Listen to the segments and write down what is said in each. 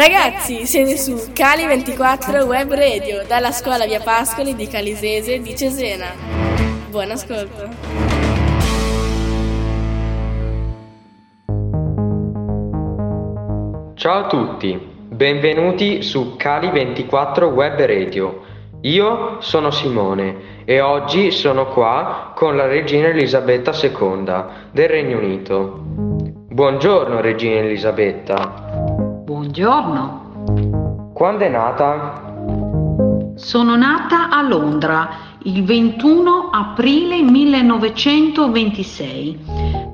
Ragazzi, siete su Cali24 Web Radio dalla scuola Via Pascoli di Calisese di Cesena. Buon ascolto. Ciao a tutti, benvenuti su Cali24 Web Radio. Io sono Simone e oggi sono qua con la regina Elisabetta II del Regno Unito. Buongiorno regina Elisabetta. Buongiorno. Quando è nata? Sono nata a Londra il 21 aprile 1926,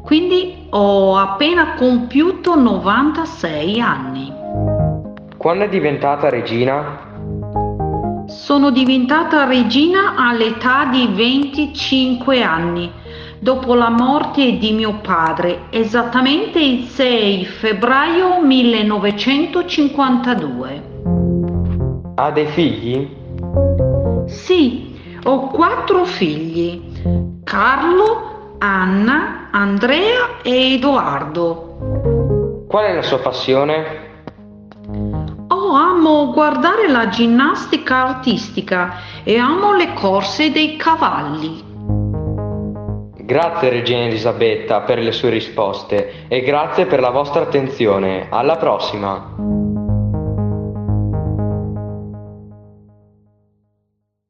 quindi ho appena compiuto 96 anni. Quando è diventata regina? Sono diventata regina all'età di 25 anni dopo la morte di mio padre, esattamente il 6 febbraio 1952. Ha dei figli? Sì, ho quattro figli, Carlo, Anna, Andrea e Edoardo. Qual è la sua passione? Oh, amo guardare la ginnastica artistica e amo le corse dei cavalli. Grazie Regina Elisabetta per le sue risposte e grazie per la vostra attenzione. Alla prossima!